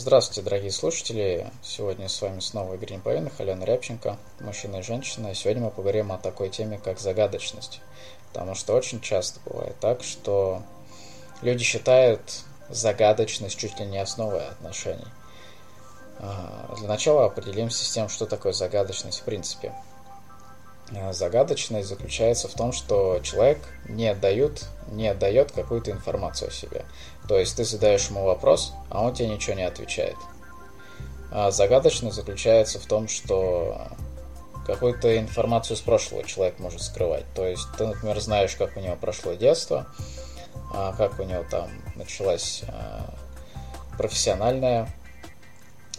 Здравствуйте, дорогие слушатели! Сегодня с вами снова Игорь Неповинных, Алена Рябченко, мужчина и женщина. И сегодня мы поговорим о такой теме, как загадочность. Потому что очень часто бывает так, что люди считают загадочность чуть ли не основой отношений. А, для начала определимся с тем, что такое загадочность в принципе. А, загадочность заключается в том, что человек не дает, не дает какую-то информацию о себе. То есть ты задаешь ему вопрос, а он тебе ничего не отвечает. А загадочность заключается в том, что какую-то информацию с прошлого человек может скрывать. То есть ты, например, знаешь, как у него прошло детство, а как у него там началась а, профессиональная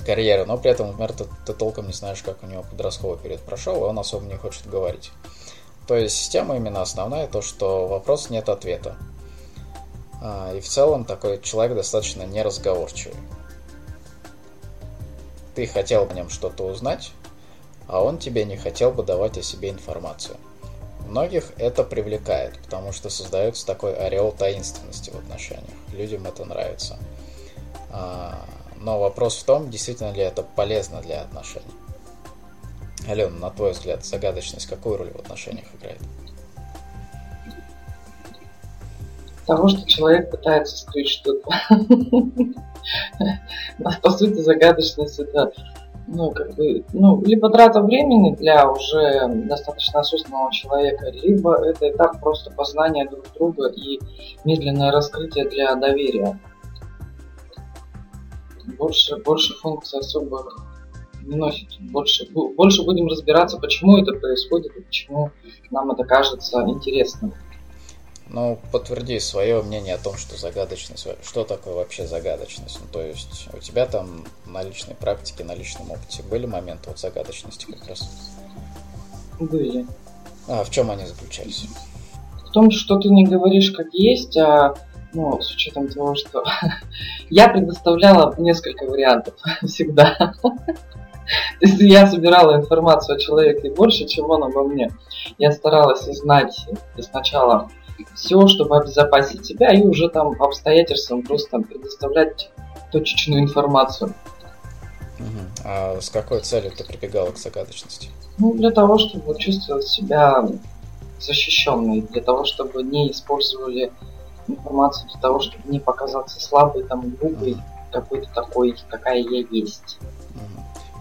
карьера, но при этом, например, ты, ты толком не знаешь, как у него подростковый период прошел, и он особо не хочет говорить. То есть система именно основная, то, что вопрос нет ответа. А, и в целом такой человек достаточно неразговорчивый. Ты хотел в нем что-то узнать, а он тебе не хотел бы давать о себе информацию. Многих это привлекает, потому что создается такой ореол таинственности в отношениях. Людям это нравится. А, но вопрос в том, действительно ли это полезно для отношений. Алена, на твой взгляд, загадочность какую роль в отношениях играет? Того, что человек пытается скрыть что-то. По сути, загадочность это ну, как бы, ну, либо трата времени для уже достаточно осознанного человека, либо это этап просто познания друг друга и медленное раскрытие для доверия. Больше, больше функций особых не носит. Больше, больше будем разбираться, почему это происходит и почему нам это кажется интересным. Ну, подтверди свое мнение о том, что загадочность, что такое вообще загадочность. Ну, то есть у тебя там на личной практике, на личном опыте были моменты вот загадочности как раз? Были. А в чем они заключались? В том, что ты не говоришь как есть, а ну, с учетом того, что я предоставляла несколько вариантов всегда. То есть я собирала информацию о человеке больше, чем он обо мне. Я старалась узнать сначала все, чтобы обезопасить себя и уже там обстоятельствам просто предоставлять точечную информацию. А с какой целью ты прибегала к загадочности? Ну, для того, чтобы чувствовать себя защищенной, для того, чтобы не использовали информацию для того, чтобы не показаться слабой, там, глупой, uh какой-то такой, какая я есть.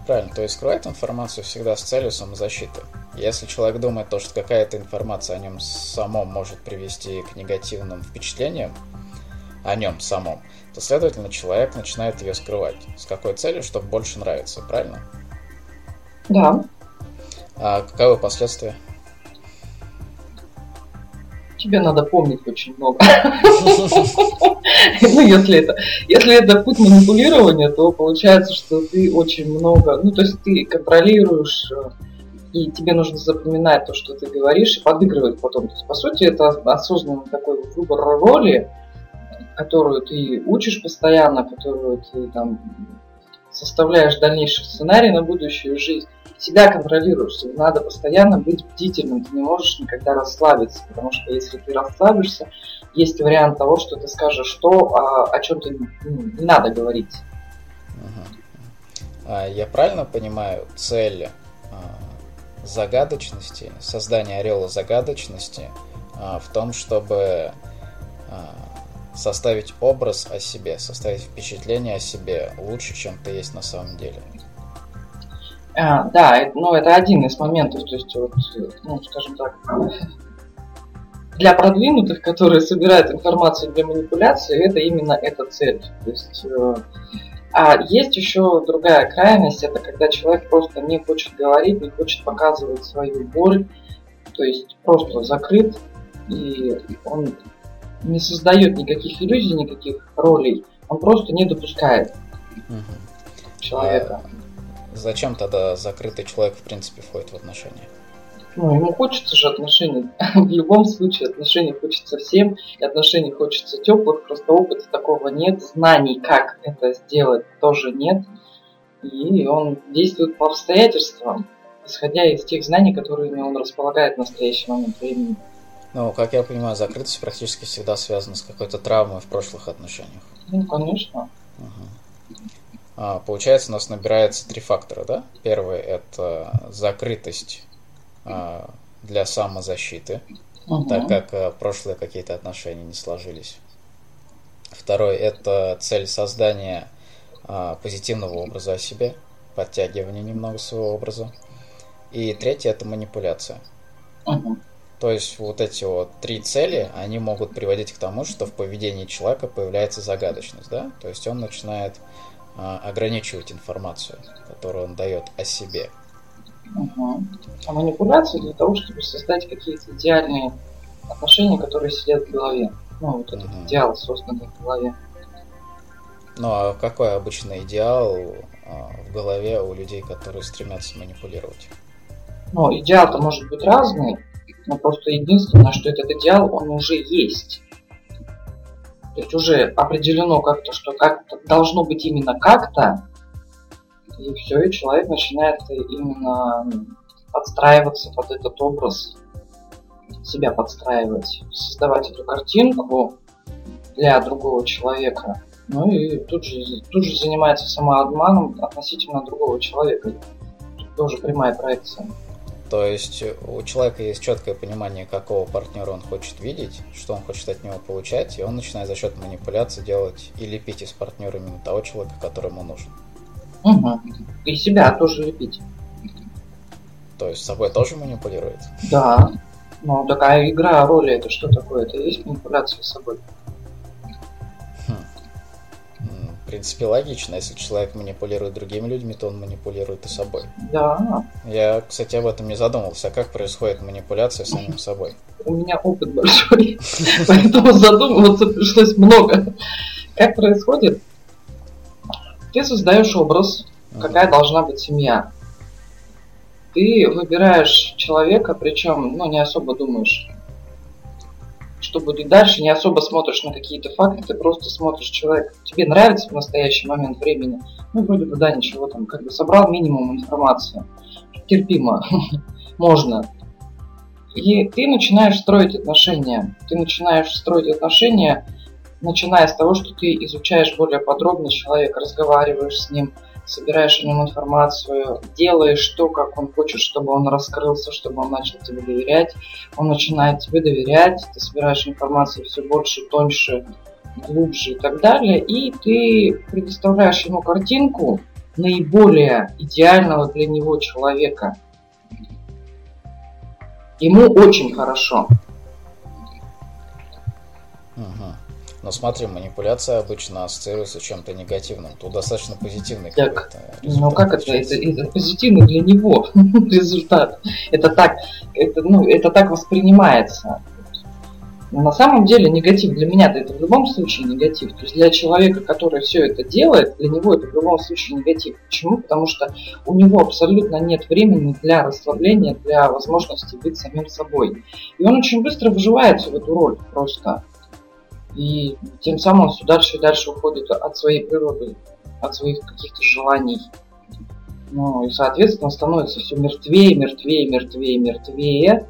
Правильно, то есть скрывать информацию всегда с целью самозащиты. Если человек думает, то, что какая-то информация о нем самом может привести к негативным впечатлениям, о нем самом, то, следовательно, человек начинает ее скрывать. С какой целью? Чтобы больше нравиться, правильно? Да. А каковы последствия? тебе надо помнить очень много. Ну, если это, если это путь манипулирования, то получается, что ты очень много, ну, то есть ты контролируешь, э, и тебе нужно запоминать то, что ты говоришь, и подыгрывать потом. То есть, по сути, это осознанный такой выбор роли, которую ты учишь постоянно, которую ты там составляешь дальнейший сценарий на будущую жизнь себя контролируешь. Надо постоянно быть бдительным. Ты не можешь никогда расслабиться, потому что если ты расслабишься, есть вариант того, что ты скажешь то, о, о чем ты ну, не надо говорить. А я правильно понимаю цель а, загадочности, создания ореола загадочности а, в том, чтобы составить образ о себе, составить впечатление о себе лучше, чем ты есть на самом деле. А, да, ну, это один из моментов, то есть, вот, ну, скажем так, для продвинутых, которые собирают информацию для манипуляции, это именно эта цель. То есть, э, а есть еще другая крайность, это когда человек просто не хочет говорить, не хочет показывать свою боль, то есть просто закрыт, и он не создает никаких иллюзий, никаких ролей, он просто не допускает угу. человека. А Зачем тогда закрытый человек, в принципе, входит в отношения? Ну, ему хочется же отношений. в любом случае отношений хочется всем, и отношений хочется теплых, просто опыта такого нет, знаний, как это сделать, тоже нет. И он действует по обстоятельствам, исходя из тех знаний, которыми он располагает в настоящий момент времени. Ну, как я понимаю, закрытость практически всегда связана с какой-то травмой в прошлых отношениях. Ну, конечно. Угу. А, получается, у нас набирается три фактора, да? Первый – это закрытость для самозащиты, угу. так как а, прошлые какие-то отношения не сложились. Второй – это цель создания позитивного образа о себе, подтягивание немного своего образа. И третье – это манипуляция. Угу. То есть вот эти вот три цели, они могут приводить к тому, что в поведении человека появляется загадочность, да? То есть он начинает а, ограничивать информацию, которую он дает о себе. Угу. А манипуляция для того, чтобы создать какие-то идеальные отношения, которые сидят в голове. Ну, вот этот угу. идеал, созданный в голове. Ну, а какой обычный идеал а, в голове у людей, которые стремятся манипулировать? Ну, идеал-то может быть разный, но просто единственное, что этот идеал, он уже есть. То есть уже определено как-то, что как должно быть именно как-то, и все, и человек начинает именно подстраиваться под этот образ, себя подстраивать, создавать эту картинку для другого человека. Ну и тут же, тут же занимается самообманом относительно другого человека. Тут тоже прямая проекция. То есть у человека есть четкое понимание, какого партнера он хочет видеть, что он хочет от него получать, и он начинает за счет манипуляции делать и лепить из партнера именно того человека, который ему нужен. Угу. И себя тоже лепить. То есть с собой тоже манипулирует? Да. Ну, такая игра роли, это что такое? Это и есть манипуляция с собой принципе, логично. Если человек манипулирует другими людьми, то он манипулирует и собой. Да. Я, кстати, об этом не задумывался. А как происходит манипуляция самим собой? У меня опыт большой, поэтому задумываться пришлось много. Как происходит? Ты создаешь образ, какая должна быть семья. Ты выбираешь человека, причем, ну, не особо думаешь, что будет дальше, не особо смотришь на какие-то факты, ты просто смотришь человек, тебе нравится в настоящий момент времени, ну, вроде бы, да, ничего там, как бы собрал минимум информации, терпимо, можно. И ты начинаешь строить отношения, ты начинаешь строить отношения, начиная с того, что ты изучаешь более подробно человека, разговариваешь с ним, собираешь о нем информацию, делаешь то, как он хочет, чтобы он раскрылся, чтобы он начал тебе доверять. Он начинает тебе доверять, ты собираешь информацию все больше, тоньше, глубже и так далее. И ты предоставляешь ему картинку наиболее идеального для него человека. Ему очень хорошо. Но смотри, манипуляция обычно ассоциируется с чем-то негативным. Тут достаточно позитивный так, Ну как это? Это, это позитивный для него результат. Это так, это, ну, это так воспринимается. Но на самом деле негатив для меня это в любом случае негатив. То есть для человека, который все это делает, для него это в любом случае негатив. Почему? Потому что у него абсолютно нет времени для расслабления, для возможности быть самим собой. И он очень быстро вживается в эту роль просто. И тем самым все дальше и дальше уходит от своей природы, от своих каких-то желаний. Ну и, соответственно, становится все мертвее, мертвее, мертвее, мертвее.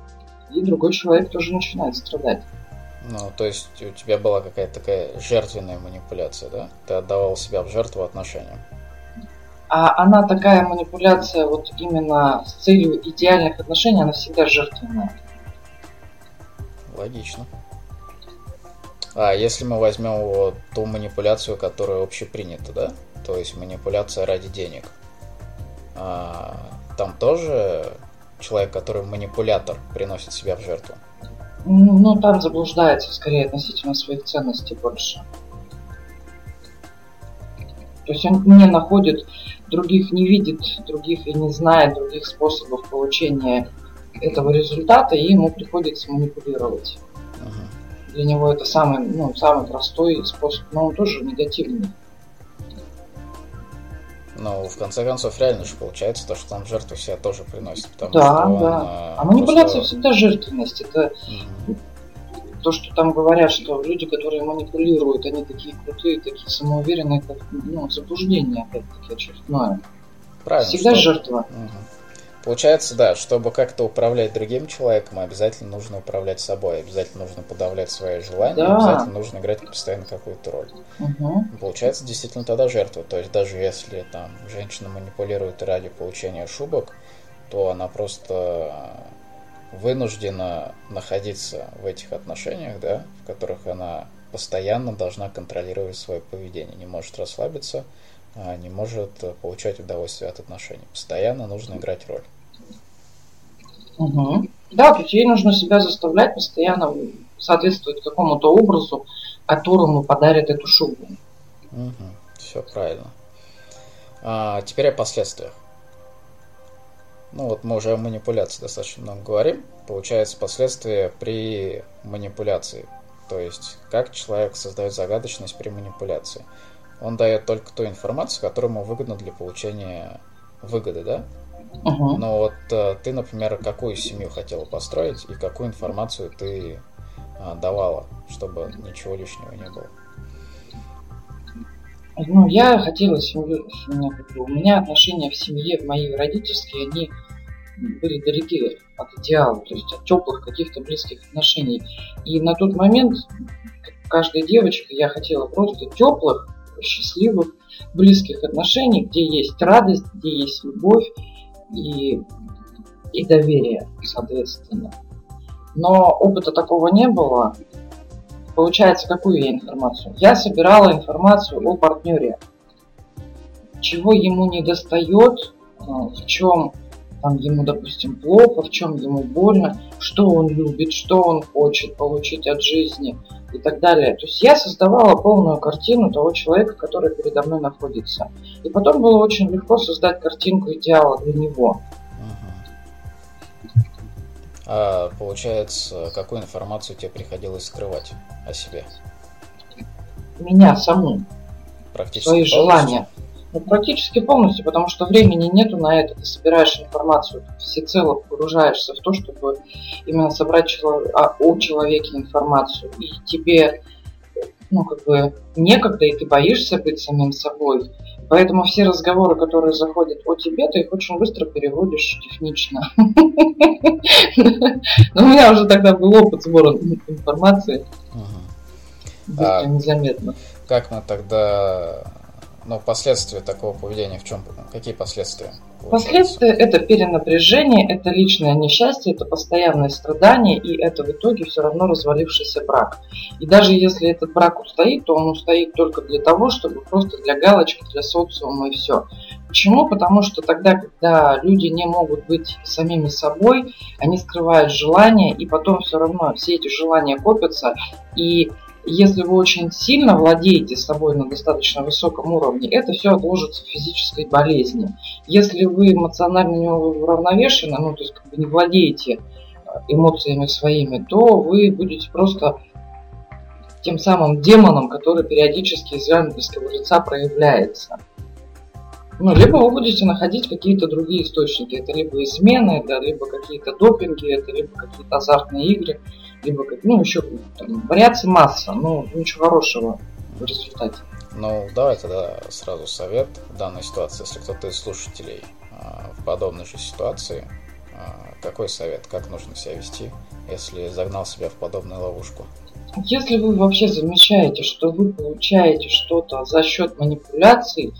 И другой человек тоже начинает страдать. Ну, то есть у тебя была какая-то такая жертвенная манипуляция, да? Ты отдавал себя в жертву отношениям. А она такая манипуляция вот именно с целью идеальных отношений, она всегда жертвенная. Логично. А если мы возьмем вот ту манипуляцию, которая общепринята, да? То есть манипуляция ради денег. А, там тоже человек, который манипулятор, приносит себя в жертву. Ну, там заблуждается скорее относительно своих ценностей больше. То есть он не находит, других не видит, других и не знает других способов получения этого результата, и ему приходится манипулировать. Ага для него это самый, ну, самый простой способ, но он тоже негативный. Но в конце концов реально же получается то, что он жертву себя тоже приносит. Потому да, что он, да. Э, а манипуляция просто... всегда жертвенность. Это угу. то, что там говорят, что люди, которые манипулируют, они такие крутые, такие самоуверенные, как ну, заблуждение, опять-таки, очередное. Правильно. Всегда что... жертва. Угу. Получается, да, чтобы как-то управлять другим человеком, обязательно нужно управлять собой, обязательно нужно подавлять свои желания, да. обязательно нужно играть постоянно какую-то роль. Угу. Получается, действительно тогда жертва. То есть даже если там женщина манипулирует ради получения шубок, то она просто вынуждена находиться в этих отношениях, да, в которых она постоянно должна контролировать свое поведение, не может расслабиться, не может получать удовольствие от отношений. Постоянно нужно играть роль. Угу. Да, то есть ей нужно себя заставлять постоянно соответствовать какому-то образу, которому подарят эту шубу. Угу. Все правильно. А, теперь о последствиях. Ну вот мы уже о манипуляции достаточно много говорим. Получается последствия при манипуляции. То есть как человек создает загадочность при манипуляции. Он дает только ту информацию, которая ему выгодна для получения выгоды, да? Uh-huh. Но вот э, ты, например, какую семью хотела построить и какую информацию ты а, давала, чтобы ничего лишнего не было? Ну, я хотела семью, у меня, у меня отношения в семье, в моей родительские, они были далеки от идеала, то есть от теплых каких-то близких отношений. И на тот момент, каждая девочка, я хотела просто теплых, счастливых, близких отношений, где есть радость, где есть любовь и, и доверие, соответственно. Но опыта такого не было. Получается, какую я информацию? Я собирала информацию о партнере. Чего ему не достает, э, в чем там ему, допустим, плохо, в чем ему больно, что он любит, что он хочет получить от жизни и так далее. То есть я создавала полную картину того человека, который передо мной находится. И потом было очень легко создать картинку идеала для него. А получается, какую информацию тебе приходилось скрывать о себе? Меня саму. Практически Свои полностью? желания. Ну, практически полностью, потому что времени нету на это. Ты собираешь информацию, всецело погружаешься в то, чтобы именно собрать а, о человеке информацию. И тебе, ну, как бы, некогда, и ты боишься быть самим собой. Поэтому все разговоры, которые заходят о тебе, ты их очень быстро переводишь технично. Но у меня уже тогда был опыт сбора информации. Быстро, а незаметно. Как мы тогда но последствия такого поведения в чем? Какие последствия? Последствия – это перенапряжение, это личное несчастье, это постоянное страдание, и это в итоге все равно развалившийся брак. И даже если этот брак устоит, то он устоит только для того, чтобы просто для галочки, для социума и все. Почему? Потому что тогда, когда люди не могут быть самими собой, они скрывают желания, и потом все равно все эти желания копятся, и если вы очень сильно владеете собой на достаточно высоком уровне, это все отложится в физической болезни. Если вы эмоционально не уравновешены, ну, то есть как бы не владеете э, эмоциями своими, то вы будете просто тем самым демоном, который периодически из ангельского лица проявляется. Ну, либо вы будете находить какие-то другие источники. Это либо измены, да, либо какие-то допинги, это либо какие-то азартные игры либо, ну, еще там, вариаций масса, но ничего хорошего в результате. Ну, давай тогда сразу совет в данной ситуации, если кто-то из слушателей а, в подобной же ситуации, а, какой совет, как нужно себя вести, если загнал себя в подобную ловушку? Если вы вообще замечаете, что вы получаете что-то за счет манипуляций,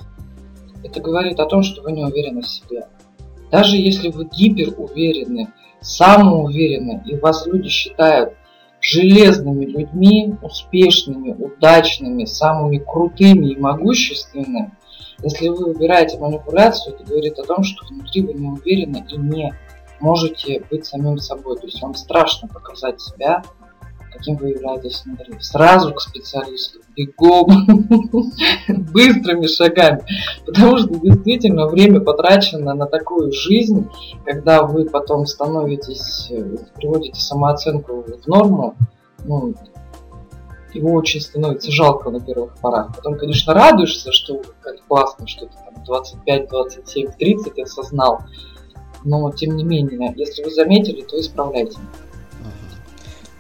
это говорит о том, что вы не уверены в себе. Даже если вы гипер уверены, самоуверены, и вас люди считают железными людьми, успешными, удачными, самыми крутыми и могущественными, если вы выбираете манипуляцию, это говорит о том, что внутри вы не уверены и не можете быть самим собой. То есть вам страшно показать себя, каким вы являетесь внутри. Сразу к специалисту, бегом, быстрыми шагами. Потому что действительно время потрачено на такую жизнь, когда вы потом становитесь, э, приводите самооценку в норму, ну, его очень становится жалко на первых порах. Потом, конечно, радуешься, что как классно, что ты там 25, 27, 30 осознал. Но, тем не менее, если вы заметили, то исправляйте.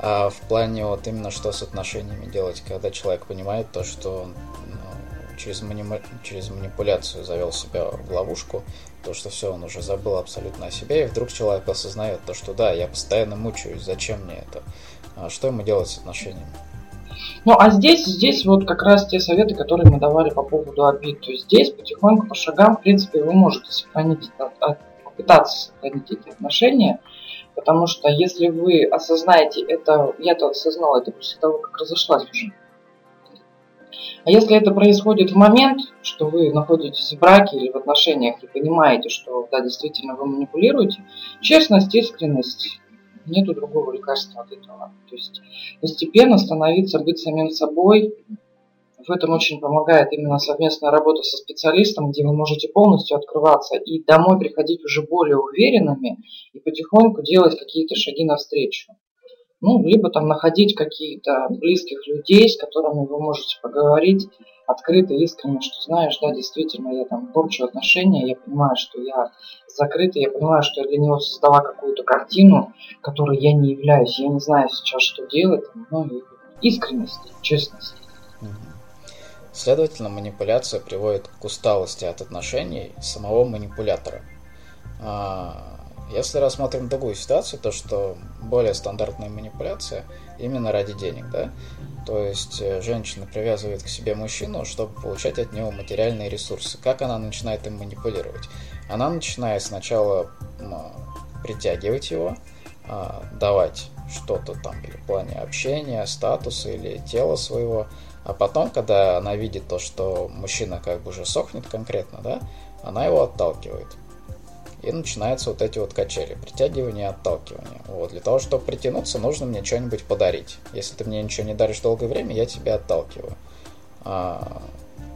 А в плане вот именно что с отношениями делать, когда человек понимает то, что ну, через, мани... через манипуляцию завел себя в ловушку, то, что все, он уже забыл абсолютно о себе, и вдруг человек осознает то, что да, я постоянно мучаюсь, зачем мне это? А что ему делать с отношениями? Ну, а здесь, здесь вот как раз те советы, которые мы давали по поводу обид. То есть здесь потихоньку, по шагам, в принципе, вы можете сохранить, попытаться сохранить эти отношения, потому что если вы осознаете это, я-то осознала это после того, как разошлась уже, а если это происходит в момент, что вы находитесь в браке или в отношениях и понимаете, что да, действительно вы манипулируете, честность, искренность, нету другого лекарства от этого. То есть постепенно становиться быть самим собой, в этом очень помогает именно совместная работа со специалистом, где вы можете полностью открываться и домой приходить уже более уверенными и потихоньку делать какие-то шаги навстречу. Ну, либо там находить какие-то близких людей, с которыми вы можете поговорить открыто, искренне, что знаешь, да, действительно, я там порчу отношения, я понимаю, что я закрытый, я понимаю, что я для него создала какую-то картину, которой я не являюсь, я не знаю сейчас, что делать, ну, и искренность, честность. Следовательно, манипуляция приводит к усталости от отношений самого манипулятора. А, если рассмотрим другую ситуацию, то что более стандартная манипуляция именно ради денег, да, то есть э, женщина привязывает к себе мужчину, чтобы получать от него материальные ресурсы. Как она начинает им манипулировать? Она начинает сначала притягивать его, а, давать что-то там или в плане общения, статуса или тела своего, а потом, когда она видит то, что мужчина как бы уже сохнет конкретно, да, она его отталкивает. И начинаются вот эти вот качели, притягивание и отталкивание. Вот. Для того, чтобы притянуться, нужно мне что-нибудь подарить. Если ты мне ничего не даришь долгое время, я тебя отталкиваю. А,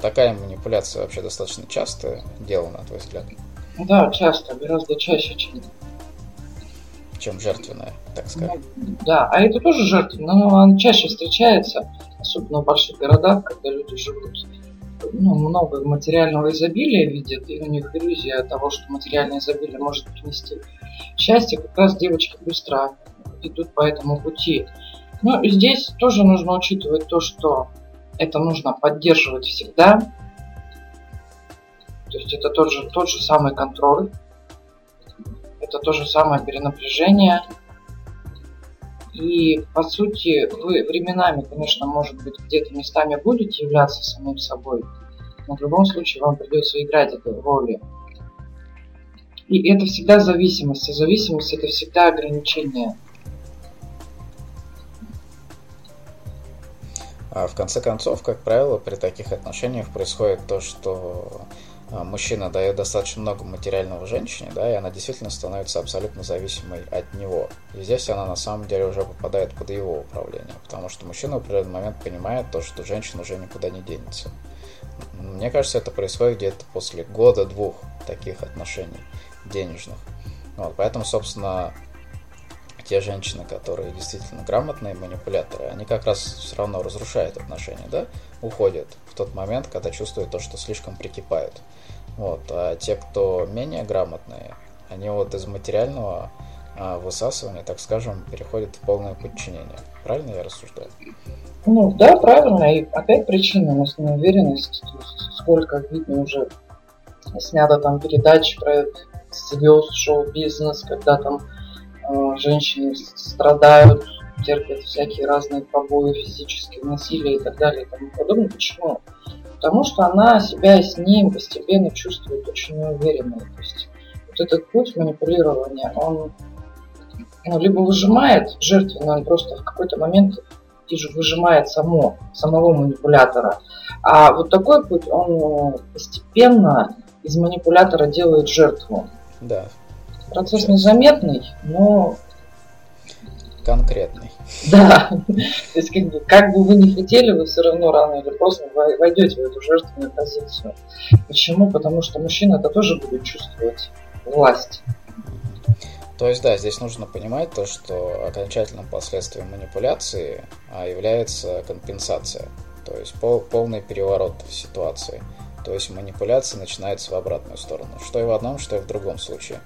такая манипуляция вообще достаточно часто дело, на твой взгляд? Да, часто, гораздо чаще, чем чем жертвенная, так сказать. Да, а это тоже жертвенная, но она чаще встречается, особенно в больших городах, когда люди живут ну, много материального изобилия видят, и у них иллюзия того, что материальное изобилие может принести счастье, как раз девочки быстро идут по этому пути. Ну, и здесь тоже нужно учитывать то, что это нужно поддерживать всегда. То есть это тот же, тот же самый контроль, это то же самое перенапряжение. И, по сути, вы временами, конечно, может быть, где-то местами будете являться самим собой, но в любом случае вам придется играть эту роли. И это всегда зависимость, а зависимость это всегда ограничение. А в конце концов, как правило, при таких отношениях происходит то, что мужчина дает достаточно много материального женщине, да, и она действительно становится абсолютно зависимой от него. И здесь она на самом деле уже попадает под его управление, потому что мужчина в определенный момент понимает то, что женщина уже никуда не денется. Мне кажется, это происходит где-то после года-двух таких отношений денежных. Вот, поэтому, собственно, те женщины, которые действительно грамотные манипуляторы, они как раз все равно разрушают отношения, да, уходят в тот момент, когда чувствуют то, что слишком прикипают. Вот. А те, кто менее грамотные, они вот из материального а, высасывания, так скажем, переходят в полное подчинение. Правильно я рассуждаю? Ну да, правильно. И опять причина у нас неуверенность. Сколько видно уже снято там передач про звезд, шоу-бизнес, когда там женщины страдают, терпят всякие разные побои, физические насилие и так далее и тому подобное. Почему? Потому что она себя с ним постепенно чувствует очень неуверенной. То есть вот этот путь манипулирования, он ну, либо выжимает жертвенно, он просто в какой-то момент выжимает само, самого манипулятора. А вот такой путь, он постепенно из манипулятора делает жертву. Да. Процесс незаметный, но конкретный. Да. То есть, как бы, как бы вы не хотели, вы все равно рано или поздно войдете в эту жертвенную позицию. Почему? Потому что мужчина это тоже будет чувствовать власть. То есть, да, здесь нужно понимать то, что окончательным последствием манипуляции а, является компенсация. То есть пол, полный переворот в ситуации. То есть манипуляция начинается в обратную сторону. Что и в одном, что и в другом случае.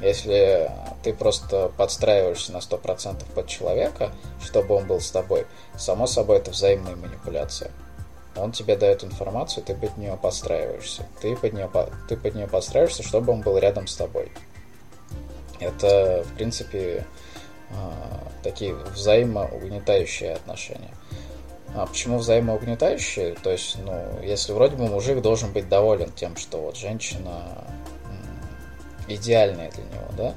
Если ты просто подстраиваешься на 100% под человека, чтобы он был с тобой, само собой это взаимная манипуляция. он тебе дает информацию, ты под нее подстраиваешься. Ты под нее, ты под нее подстраиваешься, чтобы он был рядом с тобой. Это, в принципе, а, такие взаимоугнетающие отношения. А почему взаимоугнетающие? То есть, ну, если вроде бы мужик должен быть доволен тем, что вот женщина идеальная для него, да,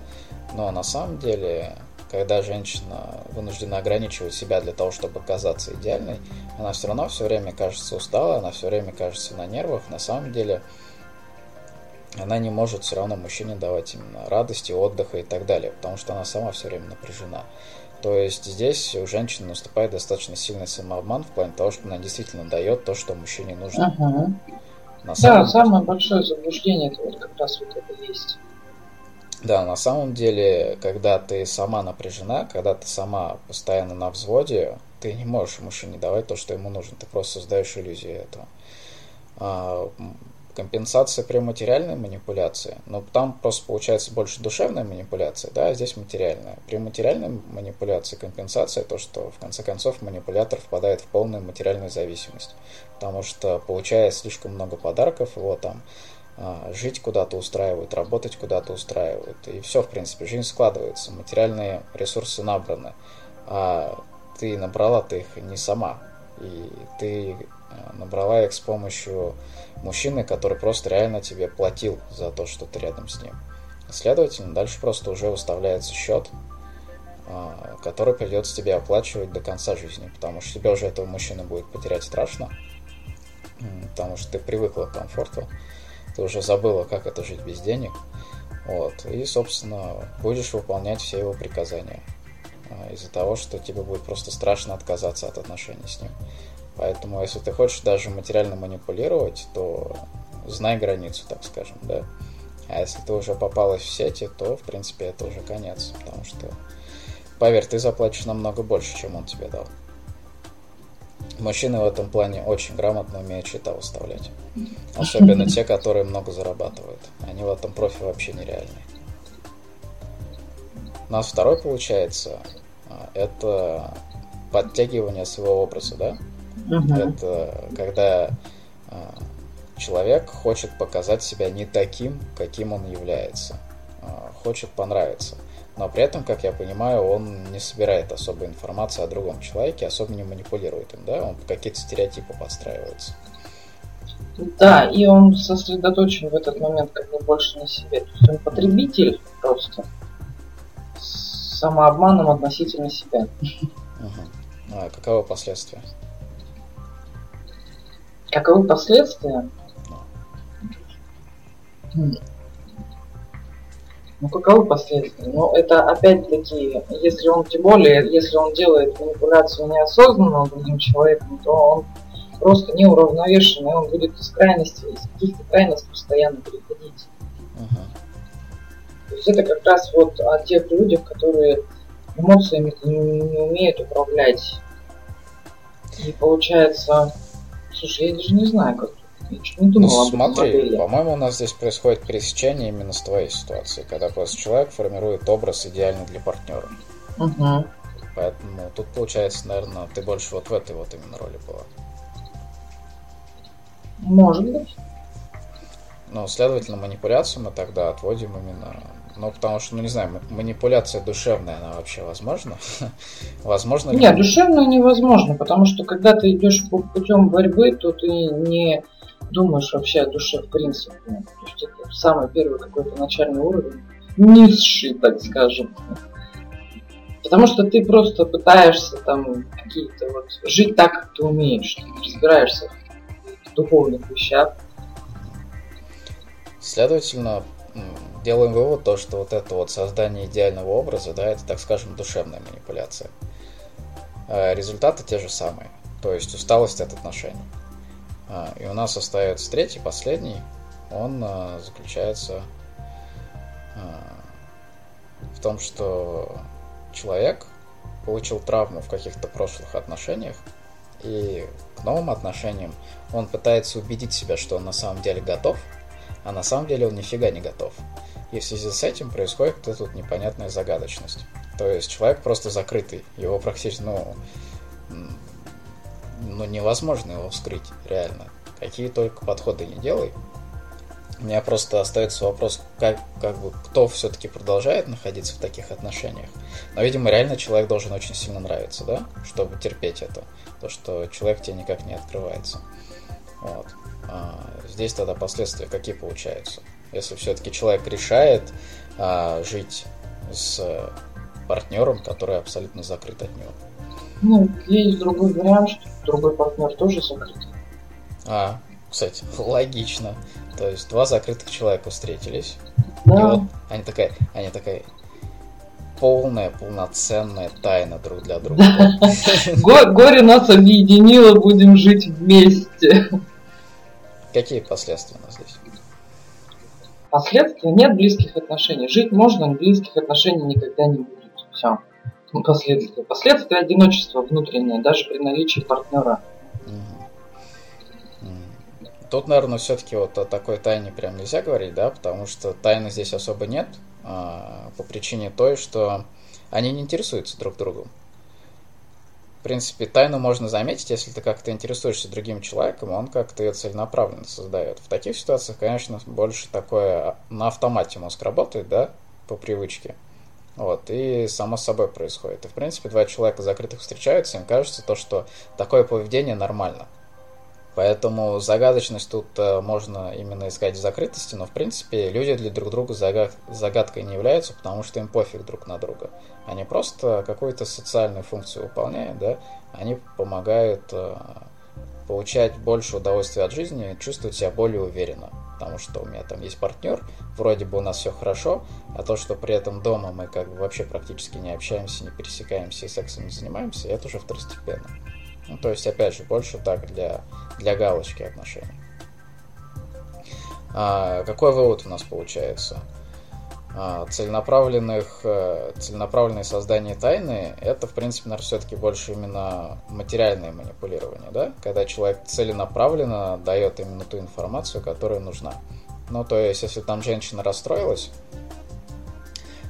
но на самом деле, когда женщина вынуждена ограничивать себя для того, чтобы казаться идеальной, она все равно все время кажется усталой, она все время кажется на нервах. На самом деле, она не может все равно мужчине давать именно радости, отдыха и так далее, потому что она сама все время напряжена. То есть здесь у женщины наступает достаточно сильный самообман в плане того, что она действительно дает то, что мужчине нужно. Угу. На самом... Да, самое большое заблуждение это вот как раз вот это есть. Да, на самом деле, когда ты сама напряжена, когда ты сама постоянно на взводе, ты не можешь мужчине давать то, что ему нужно. Ты просто создаешь иллюзию этого. А, компенсация при материальной манипуляции, но там просто получается больше душевная манипуляция, да, а здесь материальная. При материальной манипуляции компенсация то, что в конце концов манипулятор впадает в полную материальную зависимость, потому что получая слишком много подарков, его там жить куда-то устраивают, работать куда-то устраивают, и все, в принципе, жизнь складывается, материальные ресурсы набраны, а ты набрала ты их не сама, и ты а, набрала их с помощью мужчины, который просто реально тебе платил за то, что ты рядом с ним. Следовательно, дальше просто уже выставляется счет, а, который придется тебе оплачивать до конца жизни, потому что тебе уже этого мужчины будет потерять страшно, потому что ты привыкла к комфорту, ты уже забыла, как это жить без денег, вот, и, собственно, будешь выполнять все его приказания а, из-за того, что тебе будет просто страшно отказаться от отношений с ним. Поэтому, если ты хочешь даже материально манипулировать, то знай границу, так скажем, да. А если ты уже попалась в сети, то, в принципе, это уже конец. Потому что, поверь, ты заплатишь намного больше, чем он тебе дал. Мужчины в этом плане очень грамотно умеют счета выставлять. Особенно те, которые много зарабатывают. Они в этом профи вообще нереальные. У нас второй получается, а, это подтягивание своего образа, да? Угу. Это когда а, человек хочет показать себя не таким, каким он является, а, хочет понравиться. Но при этом, как я понимаю, он не собирает особой информации о другом человеке, особо не манипулирует им, да, он какие-то стереотипы подстраивается. Да, и он сосредоточен в этот момент как бы больше на себе. То есть он потребитель просто с самообманом относительно себя. Угу. А каковы последствия? Каковы последствия? Ну, каковы последствия? Ну, это опять-таки, если он, тем более, если он делает манипуляцию неосознанно другим человеком, то он просто неуравновешенный, он будет из крайности, из каких-то крайностей постоянно переходить. Uh-huh. То есть это как раз вот о тех людях, которые эмоциями не, не умеют управлять. И получается, Слушай, я даже не знаю, как не думал ну, смотри, по-моему, у нас здесь происходит пересечение именно с твоей ситуацией, когда просто человек формирует образ идеальный для партнера. Угу. Поэтому тут получается, наверное, ты больше вот в этой вот именно роли была. Может быть. Ну, следовательно, манипуляцию мы тогда отводим именно ну, потому что, ну, не знаю, манипуляция душевная, она вообще возможна? возможно ли? Нет, душевная невозможно, потому что когда ты идешь путем борьбы, то ты не думаешь вообще о душе в принципе. То есть это самый первый какой-то начальный уровень, низший, так скажем. Потому что ты просто пытаешься там какие-то вот жить так, как ты умеешь, ты разбираешься в духовных вещах. Следовательно, делаем вывод, то, что вот это вот создание идеального образа, да, это, так скажем, душевная манипуляция. А результаты те же самые, то есть усталость от отношений. А, и у нас остается третий, последний, он а, заключается в том, что человек получил травму в каких-то прошлых отношениях, и к новым отношениям он пытается убедить себя, что он на самом деле готов, а на самом деле он нифига не готов. И в связи с этим происходит вот эта вот непонятная загадочность. То есть человек просто закрытый. Его практически, ну, ну, невозможно его вскрыть, реально. Какие только подходы не делай. У меня просто остается вопрос, как, как бы, кто все-таки продолжает находиться в таких отношениях. Но, видимо, реально человек должен очень сильно нравиться, да, чтобы терпеть это. То, что человек тебе никак не открывается. Вот. А здесь тогда последствия какие получаются? Если все-таки человек решает а, жить с партнером, который абсолютно закрыт от него. Ну, есть другой вариант, что другой партнер тоже закрыт. А, кстати, логично. То есть два закрытых человека встретились. Да. И вот они такая, они такая полная, полноценная тайна друг для друга. Горе нас объединило, будем жить вместе. Какие последствия у нас здесь? Последствия нет близких отношений. Жить можно, но близких отношений никогда не будет. Все. Последствия. Последствия одиночества внутреннее, даже при наличии партнера. Тут, наверное, все-таки вот о такой тайне прям нельзя говорить, да, потому что тайны здесь особо нет, а, по причине той, что они не интересуются друг другом. В принципе, тайну можно заметить, если ты как-то интересуешься другим человеком, он как-то ее целенаправленно создает. В таких ситуациях, конечно, больше такое на автомате мозг работает, да, по привычке. Вот, и само собой происходит. И, в принципе, два человека закрытых встречаются, им кажется то, что такое поведение нормально – Поэтому загадочность тут э, можно именно искать в закрытости, но в принципе люди для друг друга загад... загадкой не являются, потому что им пофиг друг на друга. Они просто какую-то социальную функцию выполняют, да, они помогают э, получать больше удовольствия от жизни, чувствовать себя более уверенно. Потому что у меня там есть партнер, вроде бы у нас все хорошо, а то, что при этом дома мы как бы вообще практически не общаемся, не пересекаемся и сексом не занимаемся, это уже второстепенно. Ну, то есть, опять же, больше так для, для галочки отношений. А, какой вывод у нас получается? А, целенаправленных, э, целенаправленное создание тайны – это, в принципе, наверное, все-таки больше именно материальное манипулирование, да? Когда человек целенаправленно дает именно ту информацию, которая нужна. Ну, то есть, если там женщина расстроилась,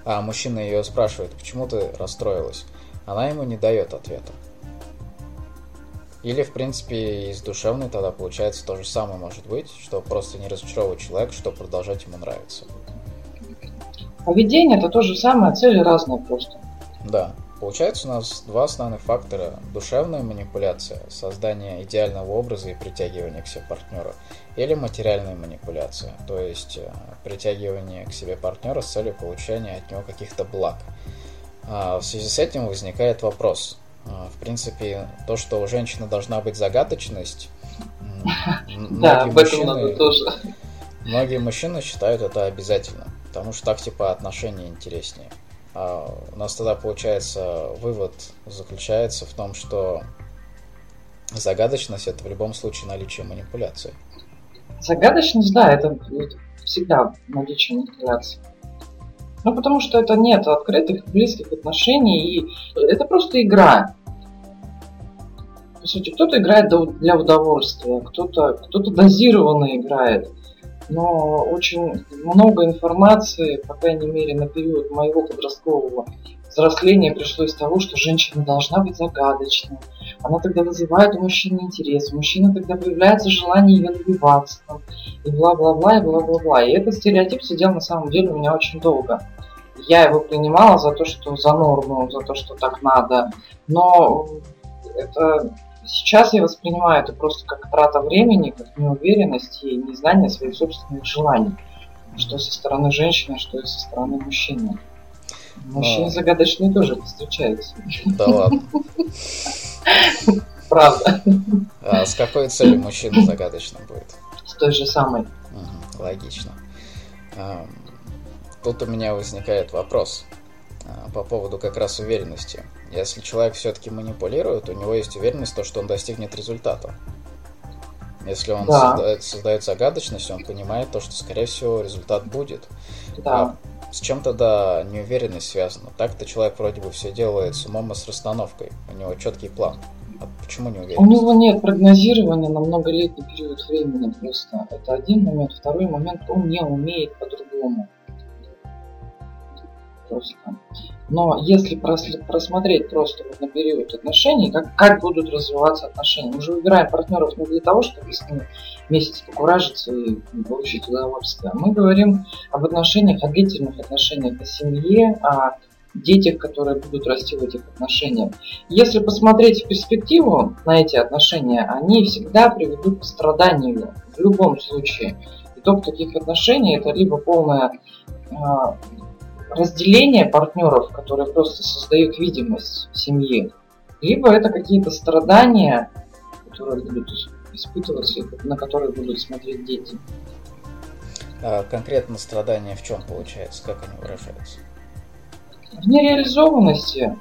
а мужчина ее спрашивает, почему ты расстроилась, она ему не дает ответа. Или, в принципе, из душевной тогда получается то же самое может быть, что просто не разочаровывать человека, чтобы продолжать ему Поведение это то же самое, цели разные просто. Да. Получается у нас два основных фактора. Душевная манипуляция, создание идеального образа и притягивание к себе партнера. Или материальная манипуляция, то есть э, притягивание к себе партнера с целью получения от него каких-то благ. А в связи с этим возникает вопрос, а, в принципе, то, что у женщины должна быть загадочность. Многие мужчины считают это обязательно, потому что так типа отношения интереснее. А у нас тогда получается вывод заключается в том, что загадочность это в любом случае наличие манипуляции. Загадочность, да, это всегда наличие манипуляции. Ну, потому что это нет открытых, близких отношений, и это просто игра. По сути, кто-то играет для удовольствия, кто-то кто дозированно играет. Но очень много информации, по крайней мере, на период моего подросткового взросления пришло из того, что женщина должна быть загадочной. Она тогда вызывает у мужчины интерес, у мужчины тогда появляется желание ее добиваться. И бла-бла-бла, и бла-бла-бла. И этот стереотип сидел на самом деле у меня очень долго. Я его принимала за то, что за норму, за то, что так надо. Но это сейчас я воспринимаю это просто как трата времени, как неуверенность и незнание своих собственных желаний. Что со стороны женщины, что и со стороны мужчины. Мужчины Но... загадочные тоже встречаются. Да ладно. Правда. А с какой целью мужчина загадочным будет? С той же самой. Угу, логично. Тут у меня возникает вопрос а, по поводу как раз уверенности. Если человек все-таки манипулирует, у него есть уверенность, то, что он достигнет результата. Если он да. создает, создает загадочность, он понимает то, что, скорее всего, результат будет. Да. А с чем тогда неуверенность связана? Так-то человек вроде бы все делает с умом и с расстановкой. У него четкий план. А почему не уверен? У него нет прогнозирования на многолетний период времени просто. Это один момент. Второй момент, он не умеет по-другому. Просто. Но если просмотреть просто на период отношений, как, как будут развиваться отношения, мы же выбираем партнеров не для того, чтобы с ними месяц покуражиться и получить удовольствие. Мы говорим об отношениях, о длительных отношениях, о семье, о детях, которые будут расти в этих отношениях. Если посмотреть в перспективу на эти отношения, они всегда приведут к страданию в любом случае. Итог таких отношений это либо полное а, разделение партнеров, которые просто создают видимость семьи, либо это какие-то страдания, которые будут испытываться, на которые будут смотреть дети. А конкретно страдания в чем получается, как они выражаются? В нереализованности,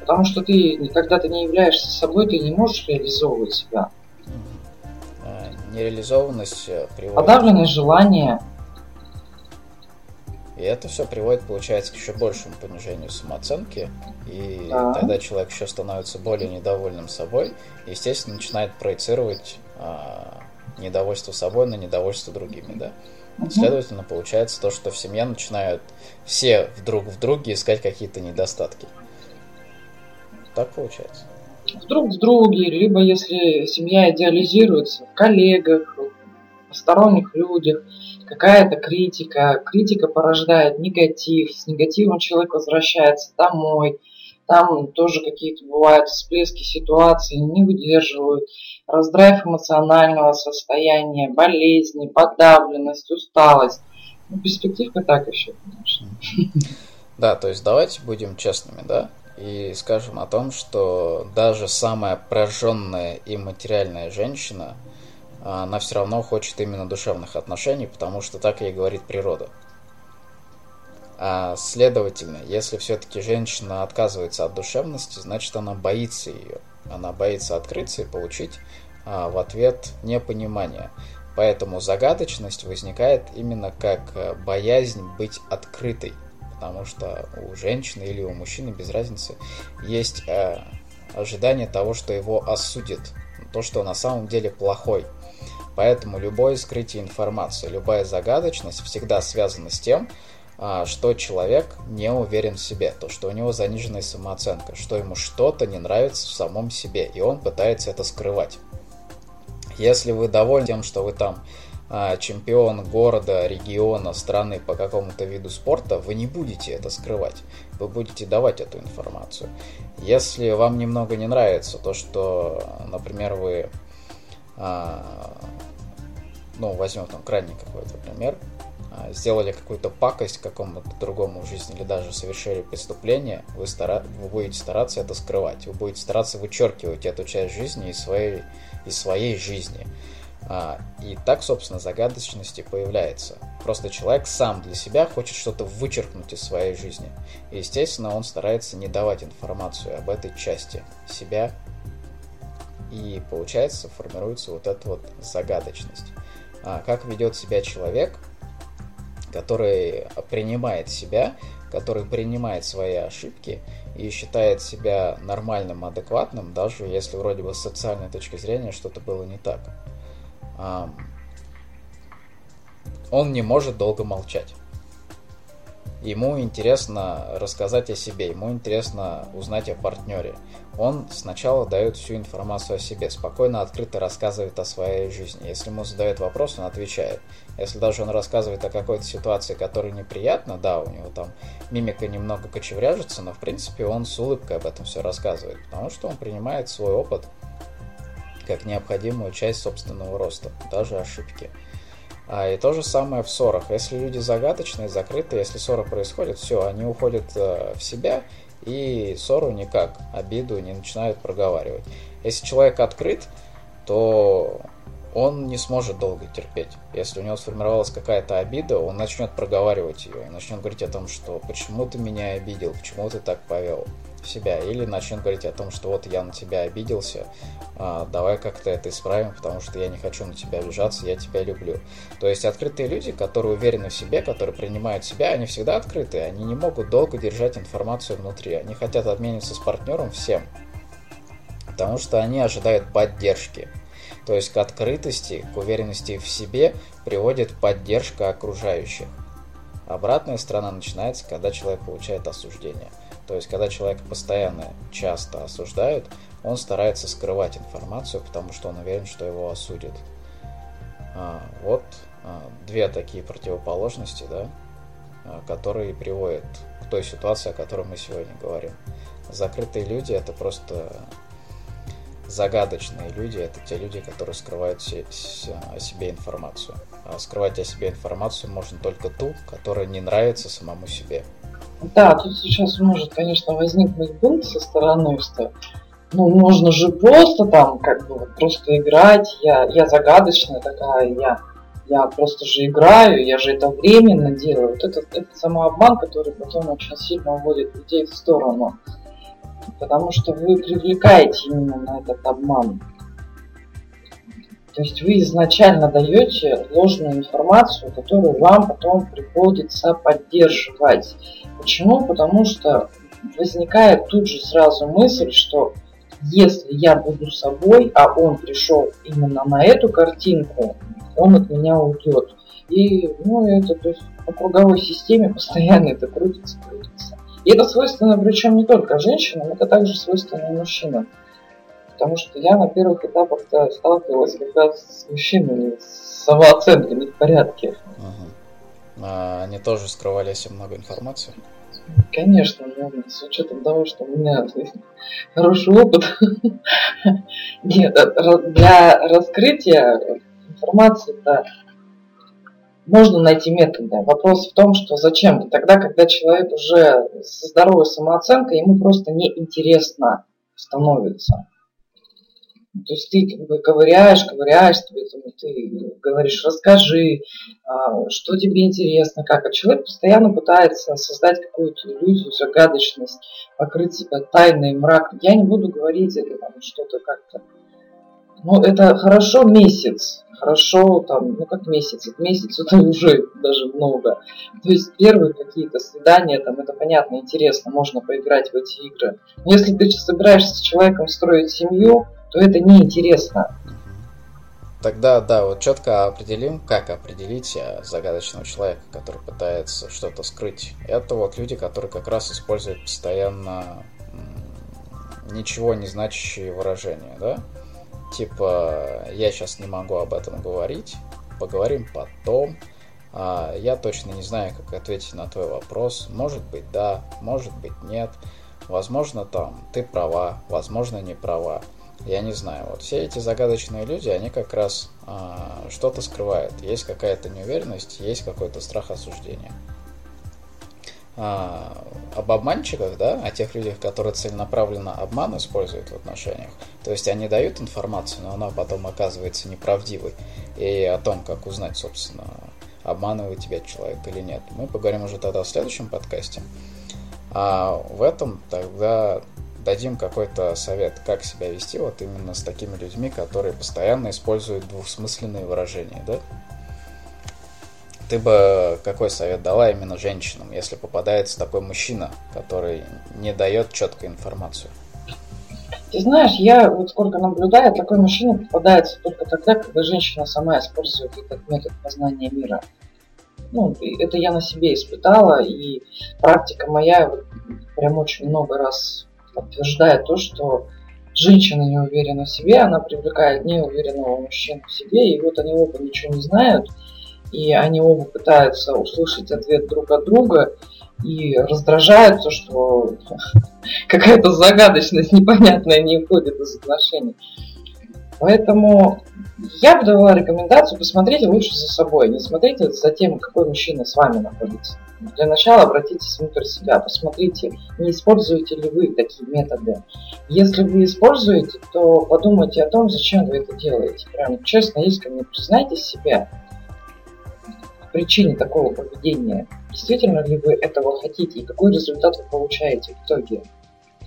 потому что ты, когда ты не являешься собой, ты не можешь реализовывать себя. А, нереализованность э, приводит... Подавленное желание, и это все приводит, получается, к еще большему понижению самооценки, и да. тогда человек еще становится более недовольным собой, и, естественно, начинает проецировать а, недовольство собой на недовольство другими, да. Угу. Следовательно, получается то, что в семье начинают все вдруг в друге искать какие-то недостатки. Так получается. Друг в друге, либо если семья идеализируется в коллегах, в посторонних людях, какая-то критика, критика порождает негатив, с негативом человек возвращается домой, там тоже какие-то бывают всплески ситуации, не выдерживают, раздрайв эмоционального состояния, болезни, подавленность, усталость. Ну, перспективка так еще, конечно. Да, то есть давайте будем честными, да, и скажем о том, что даже самая прожженная и материальная женщина – она все равно хочет именно душевных отношений, потому что так ей говорит природа. А следовательно, если все-таки женщина отказывается от душевности, значит она боится ее. Она боится открыться и получить а, в ответ непонимание. Поэтому загадочность возникает именно как э, боязнь быть открытой. Потому что у женщины или у мужчины, без разницы, есть э, ожидание того, что его осудят. То, что на самом деле плохой. Поэтому любое скрытие информации, любая загадочность всегда связана с тем, а, что человек не уверен в себе, то, что у него заниженная самооценка, что ему что-то не нравится в самом себе, и он пытается это скрывать. Если вы довольны тем, что вы там а, чемпион города, региона, страны по какому-то виду спорта, вы не будете это скрывать. Вы будете давать эту информацию. Если вам немного не нравится то, что, например, вы а, ну, возьмем там крайний какой-то пример, а, сделали какую-то пакость какому-то другому в жизни или даже совершили преступление, вы, стара... вы будете стараться это скрывать, вы будете стараться вычеркивать эту часть жизни из своей, из своей жизни. А, и так, собственно, загадочности появляется. Просто человек сам для себя хочет что-то вычеркнуть из своей жизни. И, естественно, он старается не давать информацию об этой части себя. И, получается, формируется вот эта вот загадочность а, как ведет себя человек, который принимает себя, который принимает свои ошибки и считает себя нормальным, адекватным, даже если вроде бы с социальной точки зрения что-то было не так. Он не может долго молчать. Ему интересно рассказать о себе, ему интересно узнать о партнере. Он сначала дает всю информацию о себе, спокойно, открыто рассказывает о своей жизни. Если ему задают вопрос, он отвечает. Если даже он рассказывает о какой-то ситуации, которая неприятна, да, у него там мимика немного кочевряжется, но в принципе он с улыбкой об этом все рассказывает, потому что он принимает свой опыт как необходимую часть собственного роста, даже ошибки. А, и то же самое в ссорах. Если люди загадочные, закрытые, если ссора происходит, все, они уходят э, в себя и ссору никак, обиду не начинают проговаривать. Если человек открыт, то он не сможет долго терпеть. Если у него сформировалась какая-то обида, он начнет проговаривать ее, и начнет говорить о том, что почему ты меня обидел, почему ты так повел себя, или начнет говорить о том, что вот я на тебя обиделся, а, давай как-то это исправим, потому что я не хочу на тебя обижаться, я тебя люблю. То есть открытые люди, которые уверены в себе, которые принимают себя, они всегда открытые, они не могут долго держать информацию внутри, они хотят обмениваться с партнером всем, потому что они ожидают поддержки. То есть к открытости, к уверенности в себе приводит поддержка окружающих. Обратная сторона начинается, когда человек получает осуждение. То есть, когда человека постоянно, часто осуждают, он старается скрывать информацию, потому что он уверен, что его осудят. А, вот а, две такие противоположности, да, а, которые приводят к той ситуации, о которой мы сегодня говорим. Закрытые люди это просто загадочные люди, это те люди, которые скрывают о себе информацию. А скрывать о себе информацию можно только ту, которая не нравится самому себе. Да, тут сейчас может, конечно, возникнуть бунт со стороны, что ну, можно же просто там, как бы, просто играть, я, я загадочная такая, я, я просто же играю, я же это временно делаю. Вот это, это самообман, который потом очень сильно уводит людей в сторону. Потому что вы привлекаете именно на этот обман. То есть вы изначально даете ложную информацию, которую вам потом приходится поддерживать. Почему? Потому что возникает тут же сразу мысль, что если я буду собой, а он пришел именно на эту картинку, он от меня уйдет. И ну, это то есть, по круговой системе постоянно это крутится, крутится. И это свойственно причем не только женщинам, это также свойственно и мужчинам. Потому что я на первых этапах сталкивалась как раз с мужчинами, с самооценкой в порядке. Ага. А они тоже скрывали себе много информации? Конечно, но с учетом того, что у меня хороший опыт. Нет, для раскрытия информации-то можно найти методы. Вопрос в том, что зачем? Тогда, когда человек уже со здоровой самооценкой, ему просто неинтересно становится. То есть ты как бы ковыряешь, ковыряешь, тебе, ты говоришь, расскажи, а, что тебе интересно, как. А человек постоянно пытается создать какую-то иллюзию, загадочность, покрыть себя тайной, мрак. Я не буду говорить или там что-то как-то. Ну, это хорошо месяц, хорошо там, ну как месяц, месяц это уже даже много. То есть первые какие-то свидания, там это понятно, интересно, можно поиграть в эти игры. Но если ты собираешься с человеком строить семью, то это неинтересно. Тогда, да, вот четко определим, как определить э, загадочного человека, который пытается что-то скрыть. Это вот люди, которые как раз используют постоянно ничего не значащие выражения, да? Типа, я сейчас не могу об этом говорить, поговорим потом, а, я точно не знаю, как ответить на твой вопрос. Может быть, да, может быть, нет. Возможно, там, ты права, возможно, не права. Я не знаю, вот все эти загадочные люди, они как раз а, что-то скрывают. Есть какая-то неуверенность, есть какой-то страх осуждения. А, об обманщиках, да, о тех людях, которые целенаправленно обман используют в отношениях. То есть они дают информацию, но она потом оказывается неправдивой. И о том, как узнать, собственно, обманывает тебя человек или нет. Мы поговорим уже тогда в следующем подкасте. А в этом тогда дадим какой-то совет, как себя вести вот именно с такими людьми, которые постоянно используют двухсмысленные выражения, да? Ты бы какой совет дала именно женщинам, если попадается такой мужчина, который не дает четкую информацию? Ты знаешь, я вот сколько наблюдаю, такой мужчина попадается только тогда, когда женщина сама использует этот метод познания мира. Ну, это я на себе испытала, и практика моя прям очень много раз подтверждает то, что женщина не уверена в себе, она привлекает неуверенного мужчину в себе, и вот они оба ничего не знают, и они оба пытаются услышать ответ друг от друга, и раздражаются, что какая-то загадочность непонятная не уходит из отношений. Поэтому я бы давала рекомендацию, посмотрите лучше за собой, не смотрите за тем, какой мужчина с вами находится. Для начала обратитесь внутрь себя, посмотрите, не используете ли вы такие методы. Если вы используете, то подумайте о том, зачем вы это делаете. Прям честно, искренне признайтесь себя причине такого поведения. Действительно ли вы этого хотите и какой результат вы получаете в итоге?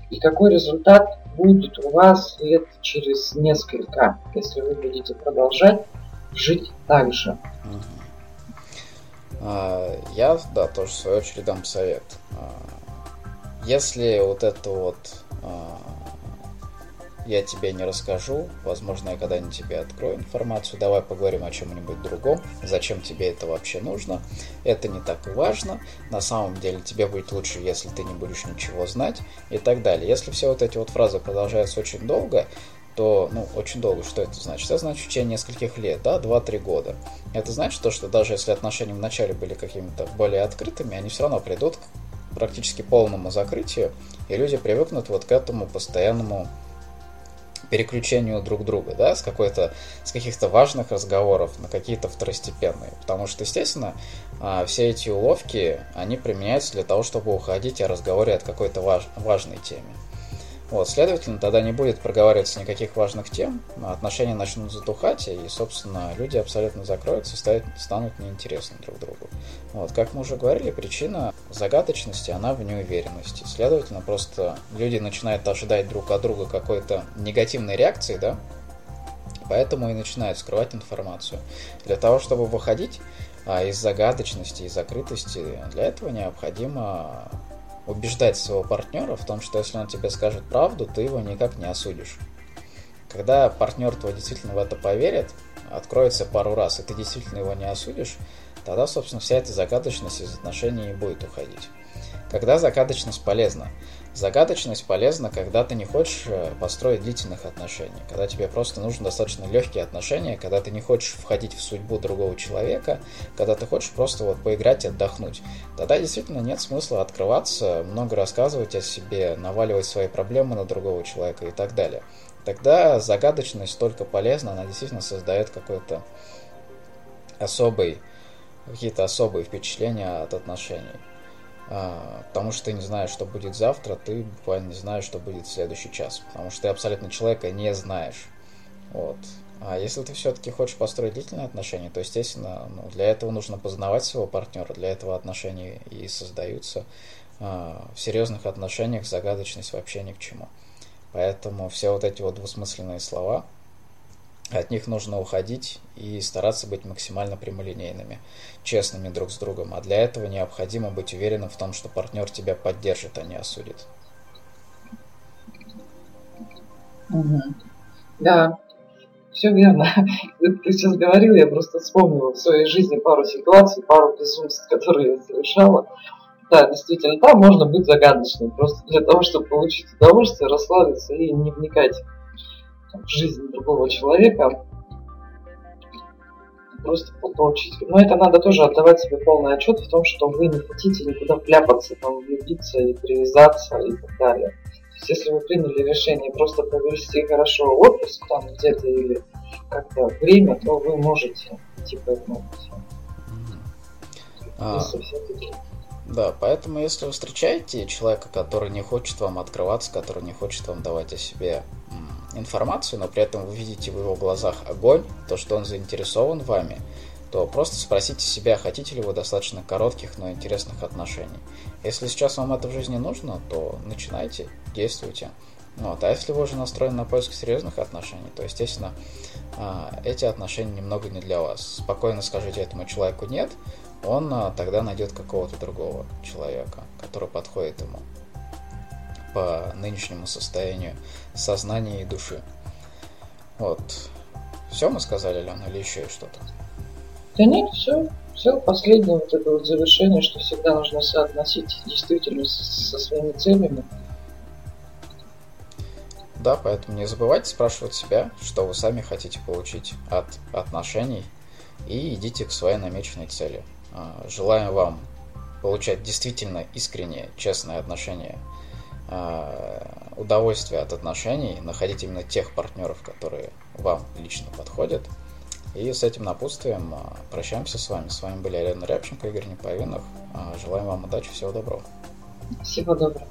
И какой результат будет у вас лет через несколько, если вы будете продолжать жить так же. А, я, да, тоже в свою очередь дам совет. А, если вот это вот а, я тебе не расскажу, возможно, я когда-нибудь тебе открою информацию, давай поговорим о чем-нибудь другом, зачем тебе это вообще нужно, это не так важно, на самом деле тебе будет лучше, если ты не будешь ничего знать и так далее. Если все вот эти вот фразы продолжаются очень долго, то, ну, очень долго, что это значит? Это значит в течение нескольких лет, да, 2-3 года. Это значит то, что даже если отношения вначале были какими-то более открытыми, они все равно придут к практически полному закрытию, и люди привыкнут вот к этому постоянному переключению друг друга, да, с какой-то, с каких-то важных разговоров на какие-то второстепенные. Потому что, естественно, а, все эти уловки, они применяются для того, чтобы уходить о разговоре от какой-то важ, важной теме. Вот, следовательно, тогда не будет проговариваться никаких важных тем, отношения начнут затухать, и, собственно, люди абсолютно закроются, станут, станут неинтересны друг другу. Вот, как мы уже говорили, причина загадочности, она в неуверенности. Следовательно, просто люди начинают ожидать друг от друга какой-то негативной реакции, да, поэтому и начинают скрывать информацию. Для того, чтобы выходить а, из загадочности и закрытости, для этого необходимо убеждать своего партнера в том, что если он тебе скажет правду, ты его никак не осудишь. Когда партнер твой действительно в это поверит, откроется пару раз, и ты действительно его не осудишь, тогда, собственно, вся эта загадочность из отношений будет уходить. Когда загадочность полезна? Загадочность полезна, когда ты не хочешь э, построить длительных отношений, когда тебе просто нужны достаточно легкие отношения, когда ты не хочешь входить в судьбу другого человека, когда ты хочешь просто вот поиграть и отдохнуть. Тогда действительно нет смысла открываться, много рассказывать о себе, наваливать свои проблемы на другого человека и так далее. Тогда загадочность только полезна, она действительно создает какой-то особый, какие-то особые впечатления от отношений. А, потому что ты не знаешь, что будет завтра, ты буквально не знаешь, что будет в следующий час, потому что ты абсолютно человека не знаешь. Вот. А если ты все-таки хочешь построить длительные отношения, то, естественно, ну, для этого нужно познавать своего партнера, для этого отношения и создаются. А, в серьезных отношениях загадочность вообще ни к чему. Поэтому все вот эти вот двусмысленные слова, от них нужно уходить и стараться быть максимально прямолинейными, честными друг с другом. А для этого необходимо быть уверенным в том, что партнер тебя поддержит, а не осудит. Угу. Да, все верно. Ты сейчас говорил, я просто вспомнила в своей жизни пару ситуаций, пару безумств, которые я совершала. Да, действительно, там можно быть загадочным, просто для того, чтобы получить удовольствие, расслабиться и не вникать жизнь другого человека, просто получить. Но это надо тоже отдавать себе полный отчет в том, что вы не хотите никуда вляпаться, там, влюбиться и привязаться и так далее. То есть, если вы приняли решение просто провести хорошо отпуск там где-то или как-то время, то вы можете идти по этому пути. А, да, поэтому если вы встречаете человека, который не хочет вам открываться, который не хочет вам давать о себе информацию, но при этом вы видите в его глазах огонь, то, что он заинтересован вами, то просто спросите себя, хотите ли вы достаточно коротких, но интересных отношений. Если сейчас вам это в жизни нужно, то начинайте, действуйте. Вот. А если вы уже настроены на поиск серьезных отношений, то, естественно, а, эти отношения немного не для вас. Спокойно скажите этому человеку «нет», он а, тогда найдет какого-то другого человека, который подходит ему по нынешнему состоянию сознания и души. Вот. Все мы сказали, Лена, или еще что-то? Да нет, все. Все, последнее вот это вот завершение, что всегда нужно соотносить действительность со своими целями. Да, поэтому не забывайте спрашивать себя, что вы сами хотите получить от отношений, и идите к своей намеченной цели. А, желаем вам получать действительно искренние, честные отношения удовольствие от отношений, находить именно тех партнеров, которые вам лично подходят. И с этим напутствием э, прощаемся с вами. С вами были Елена Рябченко, Игорь Неповинов. Э, желаем вам удачи, всего доброго. Всего доброго.